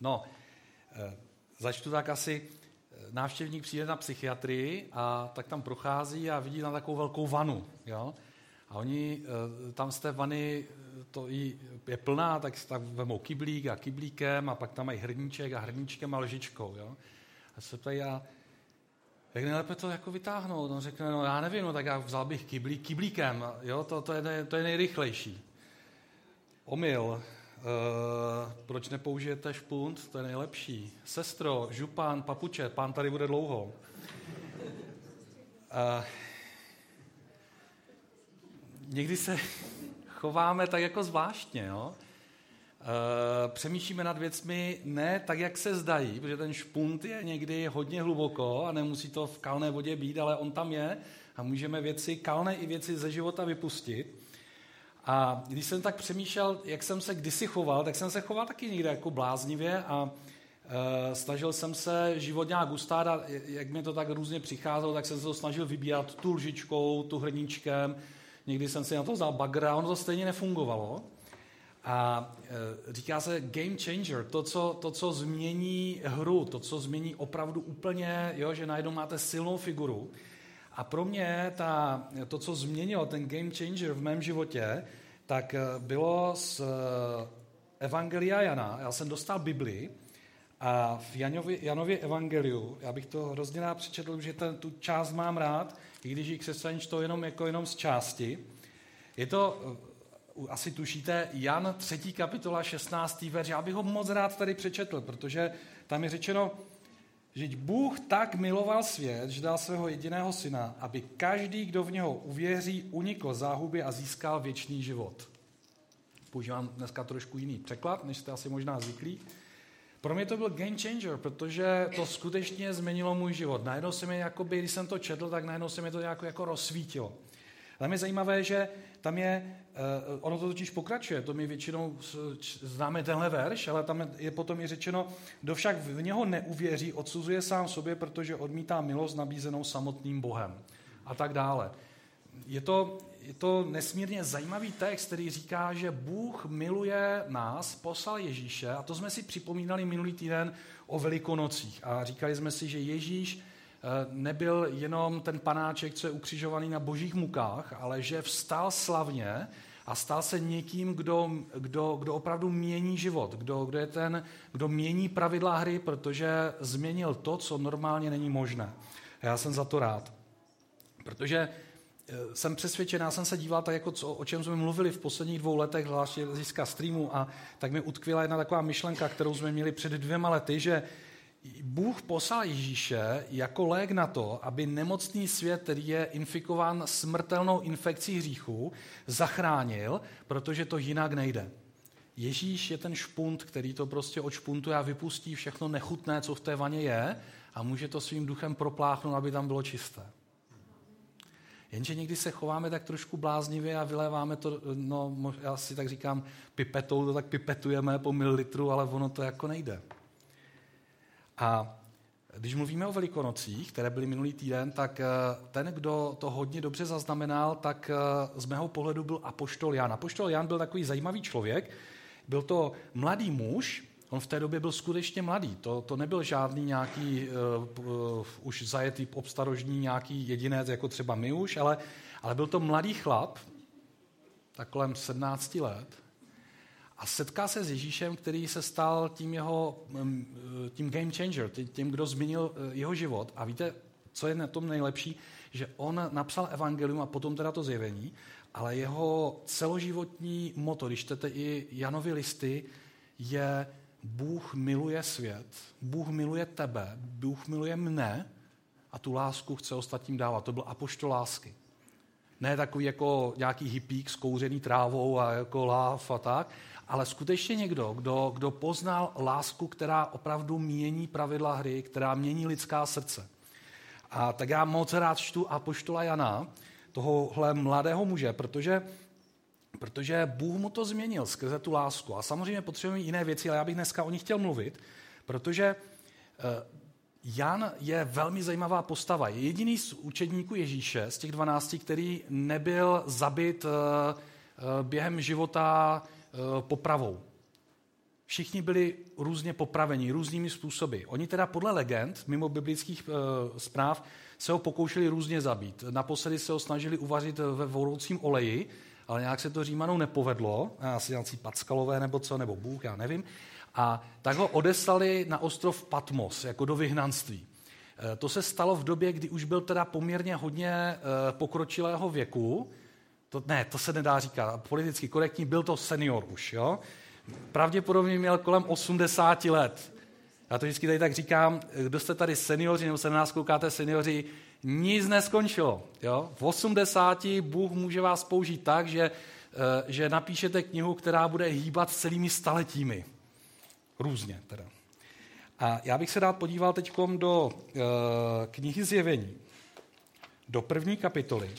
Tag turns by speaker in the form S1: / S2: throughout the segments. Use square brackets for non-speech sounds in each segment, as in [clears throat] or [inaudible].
S1: No, eh, začtu tak asi, eh, návštěvník přijde na psychiatrii a tak tam prochází a vidí tam takovou velkou vanu, jo? A oni eh, tam z té vany, to je plná, tak tak vemou kyblík a kyblíkem a pak tam mají hrníček a hrníčkem a lžičkou, jo? A se ptají, a jak nejlépe to jako vytáhnout? On řekne, no já nevím, no tak já vzal bych kyblík, kyblíkem, jo? To, to, je, to je nejrychlejší. Omyl, proč nepoužijete špunt? To je nejlepší. Sestro, župan, papuče, pán tady bude dlouho. Uh, někdy se chováme tak jako zvláštně, jo? Uh, přemýšlíme nad věcmi ne tak, jak se zdají, protože ten špunt je někdy hodně hluboko a nemusí to v kalné vodě být, ale on tam je a můžeme věci, kalné i věci ze života vypustit. A když jsem tak přemýšlel, jak jsem se kdysi choval, tak jsem se choval taky někde jako bláznivě a e, snažil jsem se život nějak ustát a jak mi to tak různě přicházelo, tak jsem se to snažil vybírat tu lžičkou, tu hrníčkem, někdy jsem si na to vzal bagra, ono to stejně nefungovalo. A e, říká se game changer, to co, to, co změní hru, to, co změní opravdu úplně, jo, že najednou máte silnou figuru. A pro mě ta, to, co změnilo ten game changer v mém životě, tak eh, bylo z eh, Evangelia Jana. Já jsem dostal Bibli a v Janovi, Janově Evangeliu, já bych to hrozně rád přečetl, že ten, tu část mám rád, i když ji křesťaní to jenom jako jenom z části. Je to, eh, asi tušíte, Jan 3. kapitola 16. verš. Já bych ho moc rád tady přečetl, protože tam je řečeno, že Bůh tak miloval svět, že dal svého jediného syna, aby každý, kdo v něho uvěří, unikl záhuby a získal věčný život. Používám dneska trošku jiný překlad, než jste asi možná zvyklí. Pro mě to byl game changer, protože to skutečně změnilo můj život. Najednou se mi, jakoby, když jsem to četl, tak najednou se mi to jako, jako rozsvítilo. Ale je zajímavé, že tam je, uh, ono to totiž pokračuje, to my většinou známe tenhle verš, ale tam je potom i řečeno, kdo však v něho neuvěří, odsuzuje sám sobě, protože odmítá milost nabízenou samotným Bohem. A tak dále. Je to, je to nesmírně zajímavý text, který říká, že Bůh miluje nás, poslal Ježíše, a to jsme si připomínali minulý týden o Velikonocích. A říkali jsme si, že Ježíš Eh, nebyl jenom ten panáček, co je ukřižovaný na božích mukách, ale že vstal slavně a stal se někým, kdo, kdo, kdo opravdu mění život, kdo, kdo je ten, kdo mění pravidla hry, protože změnil to, co normálně není možné. A já jsem za to rád. Protože eh, jsem přesvědčený, já jsem se díval tak, jako co, o čem jsme mluvili v posledních dvou letech, zvláště z streamu, a tak mi utkvěla jedna taková myšlenka, kterou jsme měli před dvěma lety, že Bůh poslal Ježíše jako lék na to, aby nemocný svět, který je infikován smrtelnou infekcí hříchu, zachránil, protože to jinak nejde. Ježíš je ten špunt, který to prostě odšpuntuje a vypustí všechno nechutné, co v té vaně je a může to svým duchem propláchnout, aby tam bylo čisté. Jenže někdy se chováme tak trošku bláznivě a vyléváme to, no já si tak říkám, pipetou, to tak pipetujeme po mililitru, ale ono to jako nejde. A když mluvíme o velikonocích, které byly minulý týden, tak eh, ten, kdo to hodně dobře zaznamenal, tak eh, z mého pohledu byl Apoštol Jan. Apoštol Jan byl takový zajímavý člověk. Byl to mladý muž, on v té době byl skutečně mladý. To, to nebyl žádný nějaký uh, už zajetý obstarožní nějaký jedinec, jako třeba my už, ale, ale byl to mladý chlap, tak kolem 17 let, a setká se s Ježíšem, který se stal tím jeho mm, tím game changer, tím, kdo změnil eh, jeho život. A víte, co je na tom nejlepší? Že on napsal evangelium a potom teda to zjevení, ale jeho celoživotní moto, když čtete i Janovi listy, je Bůh miluje svět, Bůh miluje tebe, Bůh miluje mne a tu lásku chce ostatním dávat. To byl apoštol lásky. Ne takový jako nějaký hippík s kouřený trávou a jako láv a tak, ale skutečně někdo, kdo, kdo poznal lásku, která opravdu mění pravidla hry, která mění lidská srdce. A tak já moc rád čtu Apoštola Jana, tohohle mladého muže, protože, protože Bůh mu to změnil skrze tu lásku. A samozřejmě potřebujeme jiné věci, ale já bych dneska o nich chtěl mluvit, protože eh, Jan je velmi zajímavá postava. Je jediný z učedníků Ježíše, z těch dvanácti, který nebyl zabit eh, eh, během života popravou. všichni byli různě popraveni, různými způsoby. Oni teda podle legend, mimo biblických e, zpráv, se ho pokoušeli různě zabít. Naposledy se ho snažili uvařit ve voroucím oleji, ale nějak se to Římanům nepovedlo, asi nějaký Packalové nebo co, nebo Bůh, já nevím. A tak ho odeslali na ostrov Patmos, jako do vyhnanství. E, to se stalo v době, kdy už byl teda poměrně hodně e, pokročilého věku. To, ne, to se nedá říkat. Politicky korektní, byl to senior už. Jo? Pravděpodobně měl kolem 80 let. Já to vždycky tady tak říkám, kdo jste tady seniori, nebo se na nás koukáte seniori, nic neskončilo. Jo? V 80 Bůh může vás použít tak, že, eh, že napíšete knihu, která bude hýbat celými staletími. Různě teda. A já bych se rád podíval teď do uh, knihy Zjevení, do první kapitoly.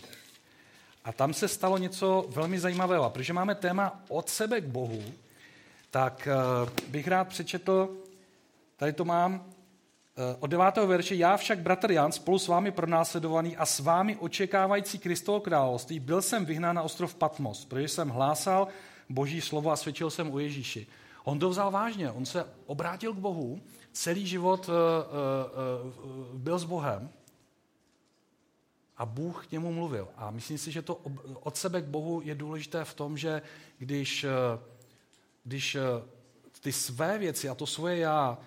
S1: A tam se stalo něco velmi zajímavého. A protože máme téma od sebe k Bohu, tak uh, bych rád přečetl, tady to mám, Eh, od devátého verše, já však, bratr Jan, spolu s vámi pronásledovaný a s vámi očekávající Kristovo království, byl jsem vyhnán na ostrov Patmos, protože jsem hlásal boží slovo a svědčil jsem o Ježíši. On to vzal vážně, on se obrátil k Bohu, celý život uh, byl s Bohem a Bůh k němu mluvil. A myslím si, že to od sebe k Bohu je důležité v tom, že když, když ty své věci a to svoje já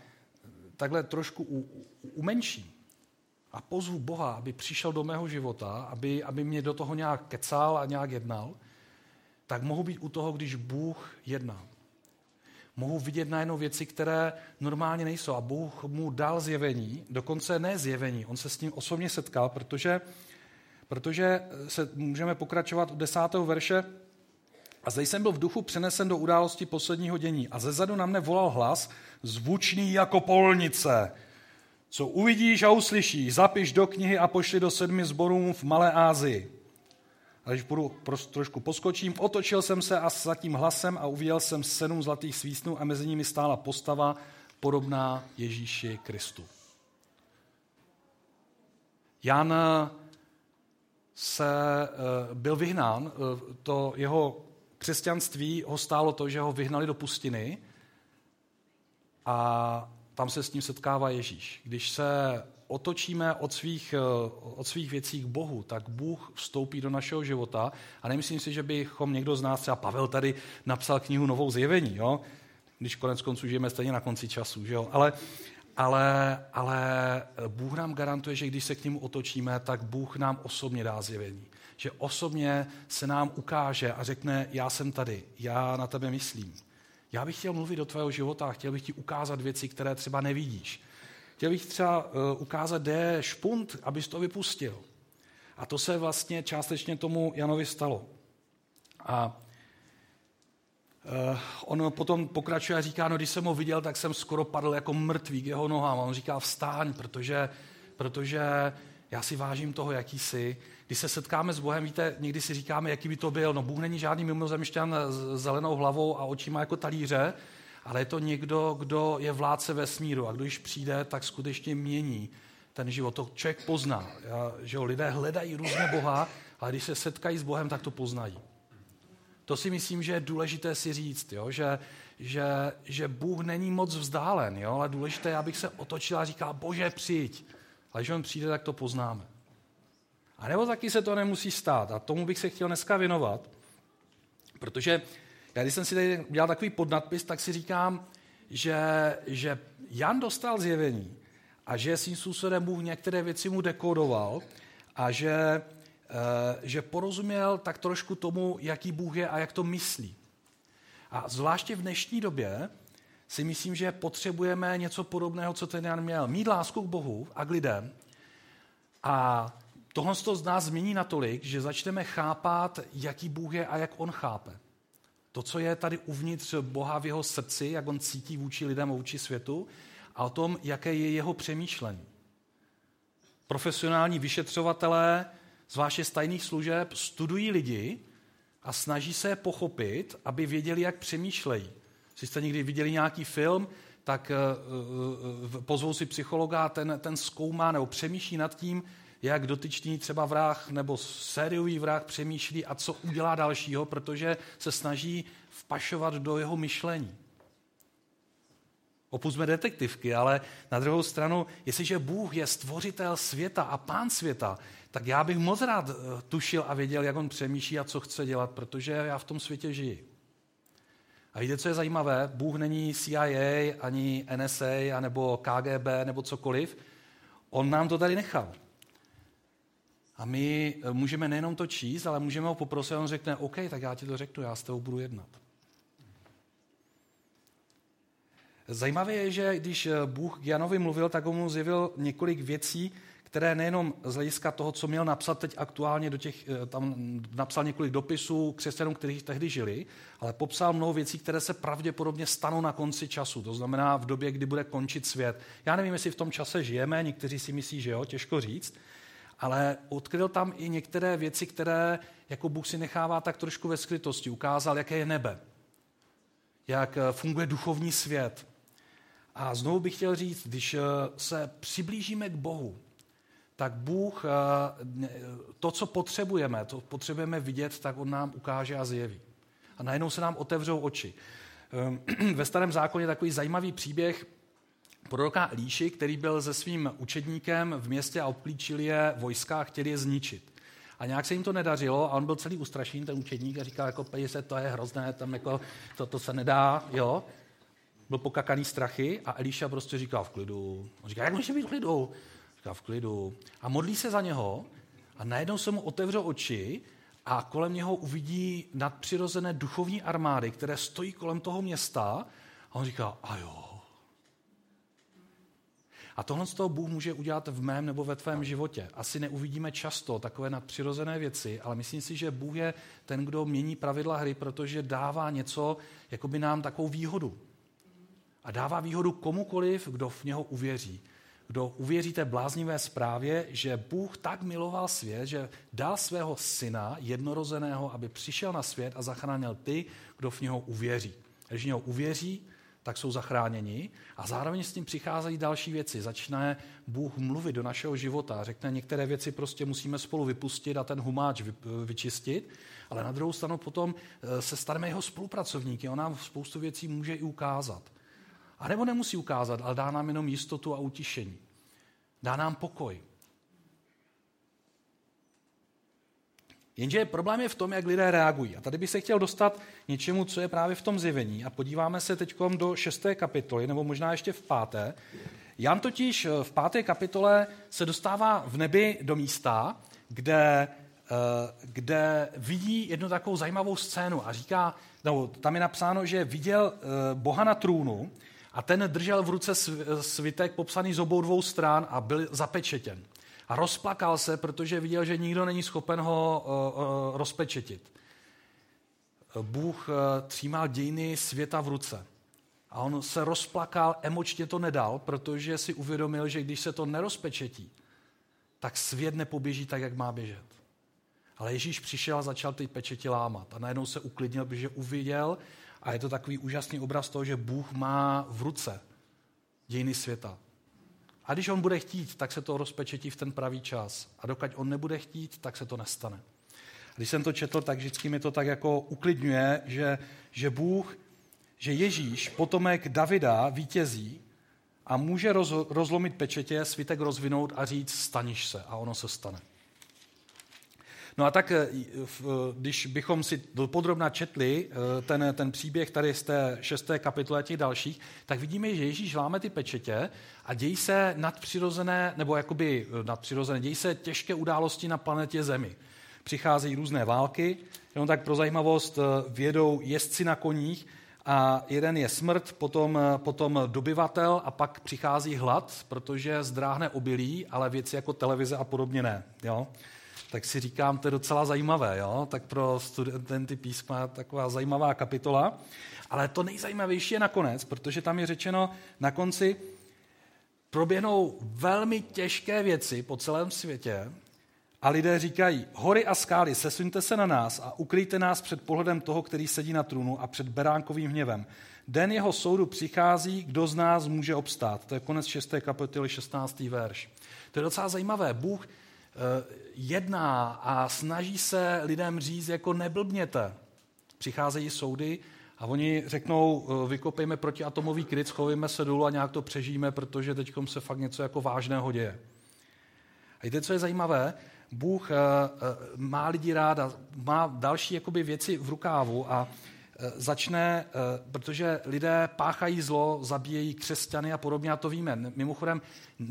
S1: takhle trošku u, umenším a pozvu Boha, aby přišel do mého života, aby, aby mě do toho nějak kecal a nějak jednal, tak mohu být u toho, když Bůh jedná. Mohu vidět najednou věci, které normálně nejsou. A Bůh mu dal zjevení, dokonce ne zjevení, on se s ním osobně setkal, protože, protože se můžeme pokračovat od desátého verše. A zde jsem byl v duchu přenesen do události posledního dění. A zezadu na mne volal hlas, zvučný jako polnice. Co uvidíš a uslyšíš, zapiš do knihy a pošli do sedmi zborů v Malé Ázii. A když budu trošku poskočím, otočil jsem se a za tím hlasem a uviděl jsem sedm zlatých svísnů a mezi nimi stála postava podobná Ježíši Kristu. Jan se eh, byl vyhnán, eh, to jeho křesťanství ho stálo to, že ho vyhnali do pustiny, a tam se s ním setkává Ježíš. Když se otočíme od svých, eh, od svých věcí k Bohu, tak Bůh vstoupí do našeho života a nemyslím si, že bychom někdo z nás, třeba Pavel tady napsal knihu Novou zjevení, jo? když konec konců žijeme stejně na konci času, že jo? Ale, ale, ale Bůh nám garantuje, že když se k němu otočíme, tak Bůh nám osobně dá zjevení. Že osobně se nám ukáže a řekne, já jsem tady, já na tebe myslím. Já bych chtěl mluvit do tvého života chtěl bych ti ukázat věci, které třeba nevidíš. Chtěl bych třeba uh, ukázat, kde je špunt, abys to vypustil. A to se vlastně částečně tomu Janovi stalo. A on potom pokračuje a říká, no když jsem ho viděl, tak jsem skoro padl jako mrtvý k jeho nohám. On říká, vstáň, protože, protože já si vážím toho, jaký jsi. Když se setkáme s Bohem, víte, někdy si říkáme, jaký by to byl. No Bůh není žádný mimozemšťan s zelenou hlavou a očima jako talíře, ale je to někdo, kdo je vládce vesmíru a když přijde, tak skutečně mění ten život. To člověk pozná. Že jo, lidé hledají různě Boha, ale když se setkají s Bohem, tak to poznají. To si myslím, že je důležité si říct, jo? Že, že, že Bůh není moc vzdálen, jo? ale důležité je, abych se otočil a říkal, bože, přijď. Ale když on přijde, tak to poznáme. A nebo taky se to nemusí stát. A tomu bych se chtěl dneska věnovat, protože já když jsem si tady udělal takový podnadpis, tak si říkám, že, že Jan dostal zjevení a že svým způsobem Bůh některé věci mu dekodoval a že, že porozuměl tak trošku tomu, jaký Bůh je a jak to myslí. A zvláště v dnešní době si myslím, že potřebujeme něco podobného, co ten Jan měl. Mít lásku k Bohu a k lidem a tohle z nás změní natolik, že začneme chápat, jaký Bůh je a jak on chápe. To, co je tady uvnitř Boha v jeho srdci, jak on cítí vůči lidem a vůči světu a o tom, jaké je jeho přemýšlení. Profesionální vyšetřovatelé, zvláště z tajných služeb, studují lidi a snaží se je pochopit, aby věděli, jak přemýšlejí. Jestli jste někdy viděli nějaký film, tak uh, uh, pozvou si psychologa, ten, ten zkoumá nebo přemýšlí nad tím, jak dotyčný třeba vrah nebo sériový vrah přemýšlí a co udělá dalšího, protože se snaží vpašovat do jeho myšlení. opustme detektivky, ale na druhou stranu, jestliže Bůh je stvořitel světa a pán světa, tak já bych moc rád eh, tušil a věděl, jak on přemýšlí a co chce dělat, protože já v tom světě žiji. A víte, co je zajímavé? Bůh není CIA, ani NSA, nebo KGB, nebo cokoliv. On nám to tady nechal. A my eh, můžeme nejenom to číst, ale můžeme ho poprosit, a on řekne, OK, tak já ti to řeknu, já s tebou budu jednat. Zajímavé je, že když eh, Bůh k Janovi mluvil, tak mu zjevil několik věcí, které nejenom z hlediska toho, co měl napsat teď aktuálně do těch, eh, tam napsal několik dopisů křesťanům, kteří tehdy žili, ale popsal mnoho věcí, které se pravděpodobně stanou na konci času, to znamená v době, kdy bude končit svět. Já nevím, jestli v tom čase žijeme, někteří si myslí, že jo, těžko říct, ale odkryl tam i některé věci, které jako Bůh si nechává tak trošku ve skrytosti. Ukázal, jaké je nebe, jak eh, funguje duchovní svět. A znovu bych chtěl říct, když eh, se přiblížíme k Bohu, tak Bůh eh, to, co potřebujeme, to potřebujeme vidět, tak On nám ukáže a zjeví. A najednou se nám otevřou oči. [clears throat] Ve starém zákoně je takový zajímavý příběh proroka Líši, který byl se svým učedníkem v městě a obklíčili je vojska a chtěli je zničit. A nějak se jim to nedařilo a on byl celý ustrašený, ten učedník, a říkal, jako se, to je hrozné, tam jako, to, to se nedá, jo. Byl pokakaný strachy a Eliša prostě říkal v klidu. On říká, jak může být v klidu? Říká v klidu. A modlí se za něho a najednou se mu otevřou oči a kolem něho uvidí nadpřirozené duchovní armády, které stojí kolem toho města a on říká, a jo, a tohle z toho Bůh může udělat v mém nebo ve tvém životě. Asi neuvidíme často takové nadpřirozené věci, ale myslím si, že Bůh je ten, kdo mění pravidla hry, protože dává něco, jako by nám takovou výhodu. A dává výhodu komukoliv, kdo v něho uvěří. Kdo uvěří té bláznivé zprávě, že Bůh tak miloval svět, že dal svého syna jednorozeného, aby přišel na svět a zachránil ty, kdo v něho uvěří. Když v něho uvěří, tak jsou zachráněni a zároveň s tím přicházejí další věci. Začne Bůh mluvit do našeho života, řekne, některé věci prostě musíme spolu vypustit a ten humáč vyčistit, ale na druhou stranu potom eh, se staneme jeho spolupracovníky, on nám spoustu věcí může i ukázat. A nebo nemusí ukázat, ale dá nám jenom jistotu a utišení. Dá nám pokoj. Jenže problém je v tom, jak lidé reagují. A tady bych se chtěl dostat něčemu, co je právě v tom zjevení. A podíváme se teď do šesté kapitoly, nebo možná ještě v páté. Jan totiž v páté kapitole se dostává v nebi do místa, kde, eh, kde vidí jednu takovou zajímavou scénu a říká, no, tam je napsáno, že viděl eh, Boha na trůnu a ten držel v ruce svitek popsaný z obou dvou stran a byl zapečetěn. A rozplakal se, protože viděl, že nikdo není schopen ho uh, uh, rozpečetit. Bůh uh, třímal dějiny světa v ruce. A on se rozplakal, emočně to nedal, protože si uvědomil, že když se to nerozpečetí, tak svět nepoběží tak, jak má běžet. Ale Ježíš přišel a začal ty pečeti lámat. A najednou se uklidnil, protože uviděl, a je to takový úžasný obraz toho, že Bůh má v ruce dějiny světa. A když on bude chtít, tak se to rozpečetí v ten pravý čas. A dokud on nebude chtít, tak se to nestane. Když jsem to četl, tak vždycky mi to tak jako uklidňuje, že, že Bůh, že Ježíš, potomek Davida, vítězí a může roz, rozlomit pečetě, svitek rozvinout a říct, staniš se. A ono se stane. No a tak, eh, když bychom si podrobně četli eh, ten, ten příběh tady z té šesté kapitole těch dalších, tak vidíme, že Ježíš láme ty pečetě a dějí se nadpřirozené, nebo jakoby eh, nadpřirozené, dějí se těžké události na planetě Zemi. Přicházejí různé války, jenom tak pro zajímavost vědou jezdci na koních, a jeden je smrt, potom, potom dobyvatel a pak přichází hlad, protože zdráhne obilí, ale věci jako televize a podobně ne. Jo? Tak si říkám, to je docela zajímavé, jo? tak pro studenty písma taková zajímavá kapitola. Ale to nejzajímavější je nakonec, protože tam je řečeno na konci, proběhnou velmi těžké věci po celém světě a lidé říkají, hory a skály, sesuňte se na nás a ukryjte nás před pohledem toho, který sedí na trůnu a před beránkovým hněvem. Den jeho soudu přichází, kdo z nás může obstát. To je konec 6. kapitoly, 16. verš. To je docela zajímavé. Bůh jedná a snaží se lidem říct, jako neblbněte. Přicházejí soudy a oni řeknou, eh, vykopejme protiatomový kryt, schovíme se dolů a nějak to přežijeme, protože teď se fakt něco jako vážného děje. A víte, co je zajímavé? Bůh uh, má lidi rád a má další jakoby, věci v rukávu a začne, protože lidé páchají zlo, zabíjejí křesťany a podobně, a to víme. Mimochodem,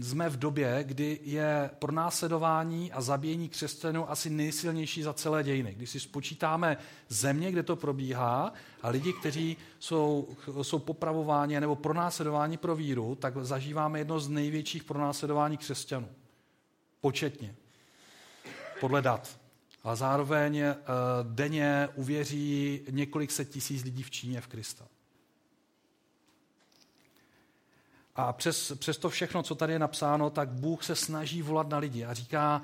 S1: jsme v době, kdy je pronásledování a zabíjení křesťanů asi nejsilnější za celé dějiny. Když si spočítáme země, kde to probíhá, a lidi, kteří jsou, jsou popravováni nebo pronásledováni pro víru, tak zažíváme jedno z největších pronásledování křesťanů. Početně. Podle dat. A zároveň uh, denně uvěří několik set tisíc lidí v Číně v Krista. A přes, přes to všechno, co tady je napsáno, tak Bůh se snaží volat na lidi a říká,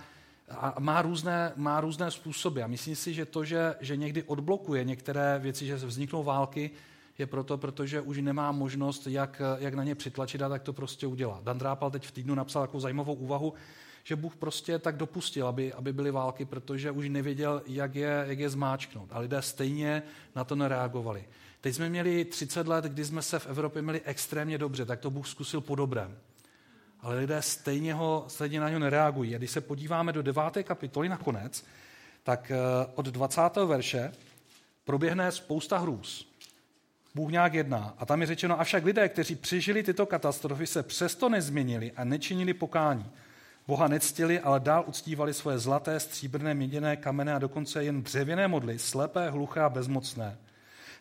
S1: a má různé, má různé způsoby. A myslím si, že to, že, že někdy odblokuje některé věci, že vzniknou války, je proto, protože už nemá možnost, jak, jak na ně přitlačit a tak to prostě udělá. Dan Drápal teď v týdnu napsal takovou zajímavou úvahu, že Bůh prostě tak dopustil, aby, aby byly války, protože už nevěděl, jak je, jak je zmáčknout. A lidé stejně na to nereagovali. Teď jsme měli 30 let, kdy jsme se v Evropě měli extrémně dobře, tak to Bůh zkusil po dobrém. Ale lidé stejně, ho, stejně na něho nereagují. A když se podíváme do 9. kapitoly nakonec, tak eh, od 20. verše proběhne spousta hrůz. Bůh nějak jedná. A tam je řečeno, avšak lidé, kteří přežili tyto katastrofy, se přesto nezměnili a nečinili pokání. Boha nectili, ale dál uctívali svoje zlaté, stříbrné, měděné, kamenné a dokonce jen dřevěné modly, slepé, hluché a bezmocné.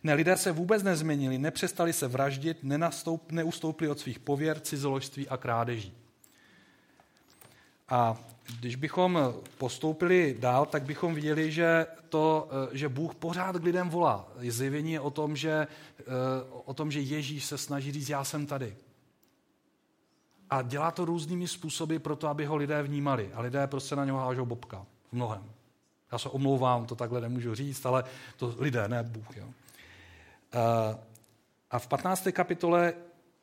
S1: Ne, lidé se vůbec nezměnili, nepřestali se vraždit, nenastoup, neustoupili od svých pověr, cizoložství a krádeží. A když bychom postoupili dál, tak bychom viděli, že, to, že Bůh pořád k lidem volá. Zjevení je o tom, že, o tom, že Ježíš se snaží říct, já jsem tady. A dělá to různými způsoby pro to, aby ho lidé vnímali. A lidé prostě na něho hážou bobka. V mnohem. Já se omlouvám, to takhle nemůžu říct, ale to lidé, ne Bůh. Jo. A v 15. kapitole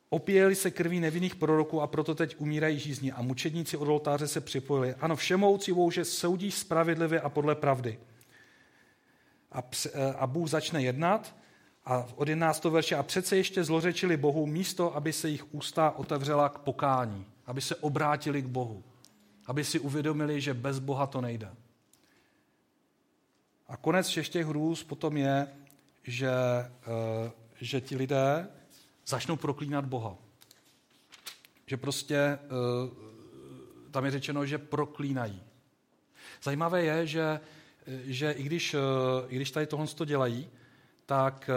S1: opíjeli se krví nevinných proroků a proto teď umírají žízni a mučedníci od oltáře se připojili. Ano, všemoucí vouže soudíš spravedlivě a podle pravdy. A, a Bůh začne jednat a od 11. verše a přece ještě zlořečili Bohu místo, aby se jich ústa otevřela k pokání, aby se obrátili k Bohu, aby si uvědomili, že bez Boha to nejde. A konec všech těch hrůz potom je, že, eh, že ti lidé začnou proklínat Boha. Že prostě eh, tam je řečeno, že proklínají. Zajímavé je, že, že i, když, eh, i když tady tohle dělají, tak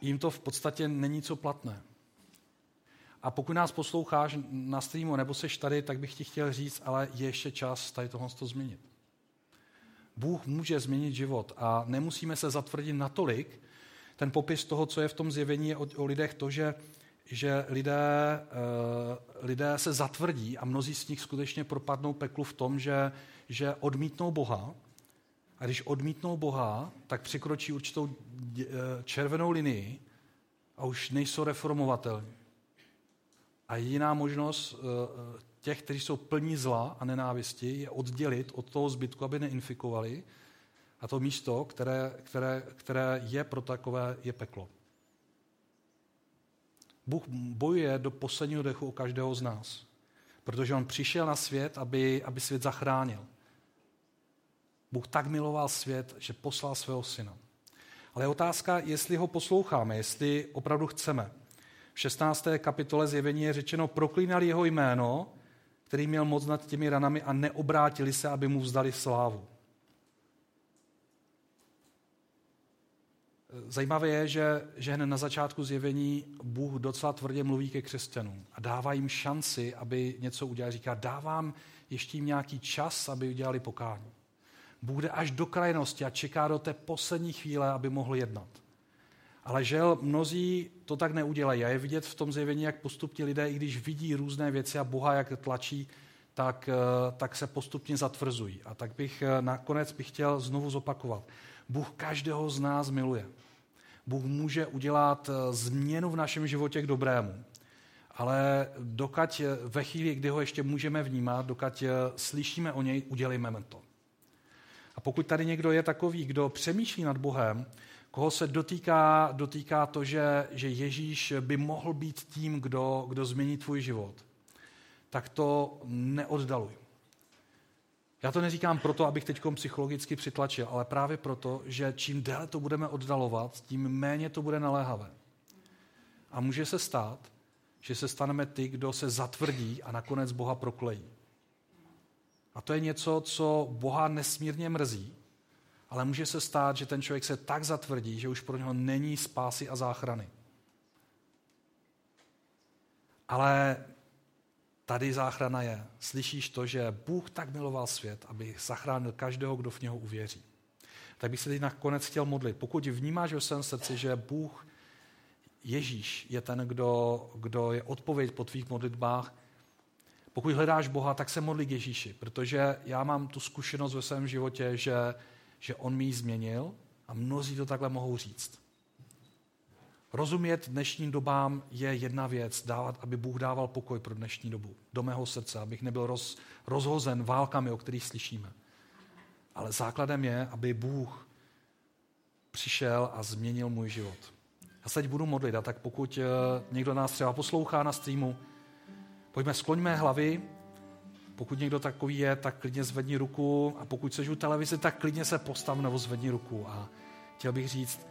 S1: jim to v podstatě není co platné. A pokud nás posloucháš na streamu nebo seš tady, tak bych ti chtěl říct, ale je ještě čas tady tohle změnit. Bůh může změnit život a nemusíme se zatvrdit natolik. Ten popis toho, co je v tom zjevení, je o, o lidech to, že, že lidé, uh, lidé se zatvrdí a mnozí z nich skutečně propadnou peklu v tom, že, že odmítnou Boha. A když odmítnou Boha, tak překročí určitou eh, červenou linii a už nejsou reformovatelní. A jediná možnost uh, těch, kteří jsou plní zla a nenávisti, je oddělit od toho zbytku, aby neinfikovali. A to místo, které, které, které je pro takové, je peklo. Bůh bojuje do posledního dechu o každého z nás, protože on přišel na svět, aby, aby svět zachránil. Bůh tak miloval svět, že poslal svého syna. Ale je otázka, jestli ho posloucháme, jestli opravdu chceme. V 16. kapitole zjevení je řečeno, proklínali jeho jméno který měl moc nad těmi ranami a neobrátili se, aby mu vzdali slávu. Zajímavé je, že, že hned na začátku zjevení Bůh docela tvrdě mluví ke křesťanům a dává jim šanci, aby něco udělali. Říká, dávám ještě jim nějaký čas, aby udělali pokání. Bůh jde až do krajnosti a čeká do té poslední chvíle, aby mohl jednat. Ale žel, mnozí to tak neudělají. A je vidět v tom zjevení, jak postupně lidé, i když vidí různé věci a Boha, jak tlačí, tak, eh, tak se postupně zatvrzují. A tak bych eh, nakonec bych chtěl znovu zopakovat. Bůh každého z nás miluje. Bůh může udělat eh, změnu v našem životě k dobrému. Ale dokud ve chvíli, kdy ho ještě můžeme vnímat, dokud slyšíme o něj, udělejme to. A pokud tady někdo je takový, kdo přemýšlí nad Bohem, koho se dotýká, dotýká to, že, že Ježíš by mohl být tím, kdo, kdo změní tvůj život, tak to neoddaluj. Já to neříkám proto, abych teď psychologicky přitlačil, ale právě proto, že čím déle to budeme oddalovat, tím méně to bude naléhavé. A může se stát, že se staneme ty, kdo se zatvrdí a nakonec Boha proklejí. A to je něco, co Boha nesmírně mrzí, ale může se stát, že ten člověk se tak zatvrdí, že už pro něho není spásy a záchrany. Ale tady záchrana je. Slyšíš to, že Bůh tak miloval svět, aby zachránil každého, kdo v něho uvěří. Tak bych se teď nakonec chtěl modlit. Pokud vnímáš ve svém srdci, že Bůh, Ježíš je ten, kdo, kdo je odpověď po tvých modlitbách, pokud hledáš Boha, tak se modli k Ježíši, protože já mám tu zkušenost ve svém životě, že, že On mi ji změnil a mnozí to takhle mohou říct. Rozumět dnešním dobám je jedna věc, dávat, aby Bůh dával pokoj pro dnešní dobu, do mého srdce, abych nebyl roz, rozhozen válkami, o kterých slyšíme. Ale základem je, aby Bůh přišel a změnil můj život. Já se teď budu modlit, a tak pokud eh, někdo nás třeba poslouchá na streamu, pojďme, skloňme hlavy, pokud někdo takový je, tak klidně zvedni ruku a pokud seš u televize, tak klidně se postav nebo zvedni ruku. A chtěl bych říct,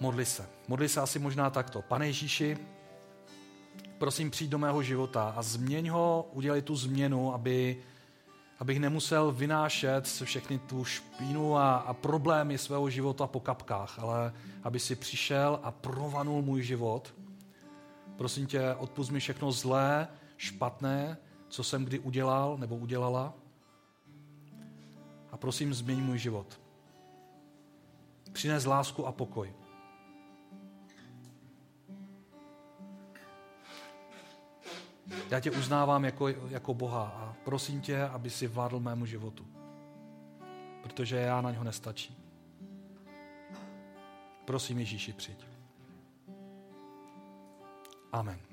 S1: modli se. Modli se asi možná takto. Pane Ježíši, prosím přijď do mého života a změň ho, udělej tu změnu, aby, abych nemusel vynášet všechny tu špínu a, a problémy svého života po kapkách, ale aby si přišel a provanul můj život. Prosím tě, odpust mi všechno zlé, špatné, co jsem kdy udělal nebo udělala. A prosím, změň můj život. Přines lásku a pokoj. Já tě uznávám jako, jako Boha a prosím tě, aby si vládl mému životu. Protože já na něho nestačím. Prosím Ježíši, přijď. Amen.